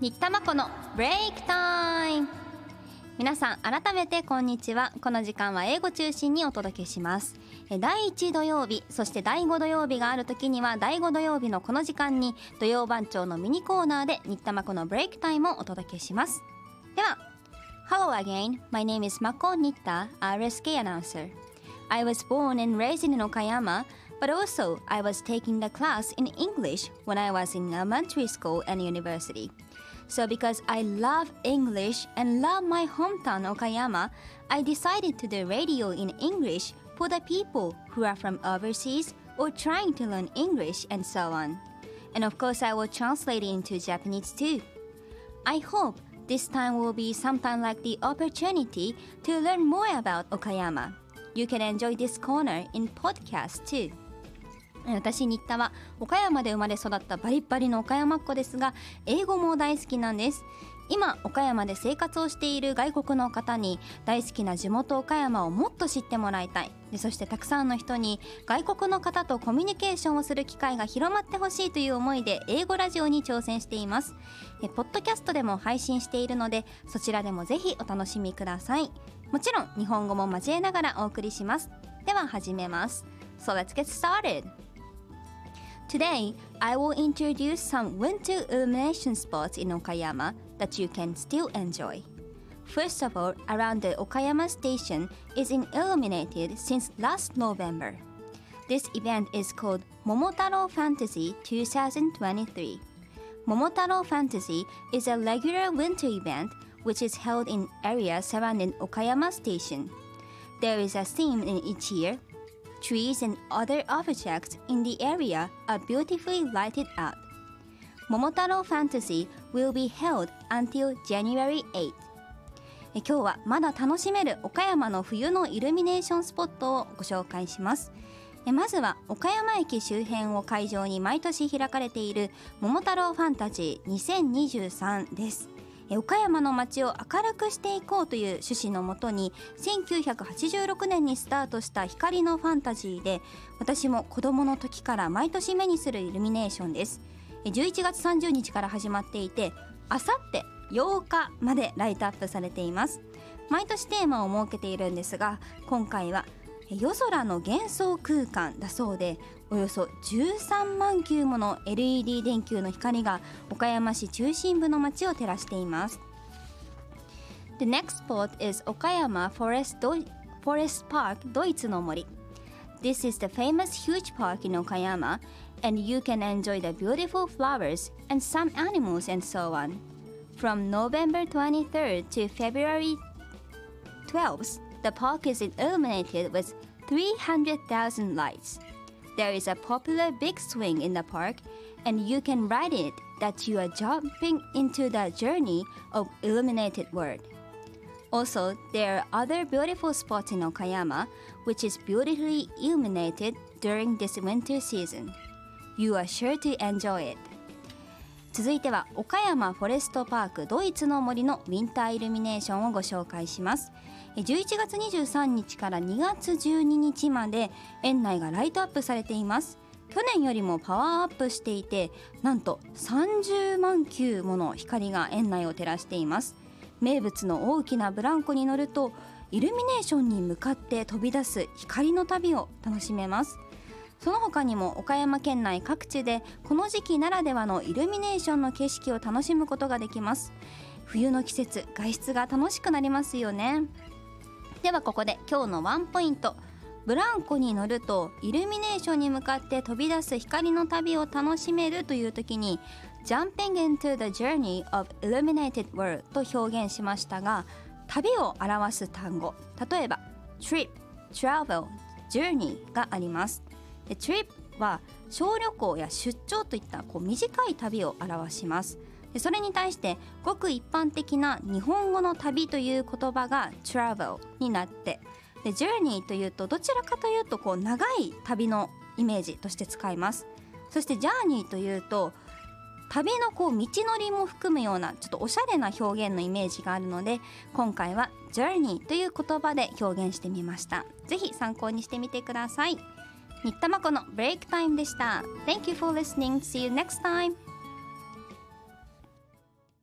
新田真子のブレイクタイム。皆さん改めてこんにちは。この時間は英語中心にお届けします。第1土曜日そして第5土曜日がある時には第5土曜日のこの時間に土曜番長のミニコーナーで新田真子のブレイクタイムをお届けします。では Hello again. My name is Mako Nitta RSK announcer. I was born and raised in Okayama. But also I was taking the class in English when I was in elementary school and university So because I love English and love my hometown Okayama, I decided to do radio in English for the people who are from overseas or trying to learn English and so on. And of course, I will translate it into Japanese too. I hope this time will be sometime like the opportunity to learn more about Okayama. You can enjoy this corner in podcast too. 私新田は岡山で生まれ育ったバリッバリの岡山っ子ですが英語も大好きなんです。今岡山で生活をしている外国の方に大好きな地元岡山をもっと知ってもらいたい。でそしてたくさんの人に外国の方とコミュニケーションをする機会が広まってほしいという思いで英語ラジオに挑戦しています。えポッドキャストでも配信しているのでそちらでもぜひお楽しみください。もちろん日本語も交えながらお送りします。では始めます。So let's get started! Today, I will introduce some winter illumination spots in Okayama that you can still enjoy. First of all, around the Okayama station is illuminated since last November. This event is called Momotaro Fantasy 2023. Momotaro Fantasy is a regular winter event which is held in areas surrounding Okayama station. There is a theme in each year trees and other objects in the area are beautifully lighted up. Momotaro Fantasy will be held until January 8. 今日はまだ楽しめる岡山の冬のイルミネーションスポットをご紹介しますまずは岡山駅周辺を会場に毎年開かれている桃太郎ファンタジー2023です岡山の街を明るくしていこうという趣旨のもとに1986年にスタートした光のファンタジーで私も子供の時から毎年目にするイルミネーションです。11月30日から始まっていてあさって8日までライトアップされています。毎年テーマを設けているんですが今回は夜空の幻想空間だそうでおよそ13万球もの LED 電球の光が岡山市中心部の街を照らしています The next spot is Okayama Forest, Forest Park ドイツの森 This is the famous huge park in Okayama and you can enjoy the beautiful flowers and some animals and so on. From November 23rd to February 12th, the park is illuminated with 300,000 lights. There is a popular big swing in the park, and you can ride it that you are jumping into the journey of illuminated world. Also, there are other beautiful spots in Okayama, which is beautifully illuminated during this winter season. You are sure to enjoy it. 続いては岡山フォレストパークドイツの森のウィンターイルミネーションをご紹介します 11月23日から2月12日まで園内がライトアップされています。去年よりもパワーアップしていてなんと30万球もの光が園内を照らしています。名物の大きなブランコに乗るとイルミネーションに向かって飛び出す光の旅を楽しめます。その他にも岡山県内各地でこの時期ならではのイルミネーションの景色を楽しむことができます。冬の季節外出が楽しくなりますよね。ではここで今日のワンポイント。ブランコに乗るとイルミネーションに向かって飛び出す光の旅を楽しめるという時に Jumping into the journey of illuminated world と表現しましたが旅を表す単語。例えば trip, travel, journey があります。で trip は小旅行や出張といったこう短い旅を表します。それに対してごく一般的な日本語の旅という言葉が travel になってで journey というとどちらかというとこう長い旅のイメージとして使いますそして journey というと旅のこう道のりも含むようなちょっとおしゃれな表現のイメージがあるので今回は journey という言葉で表現してみましたぜひ参考にしてみてください新田真子のブレイクタイムでした Thank you for listening. See you next time.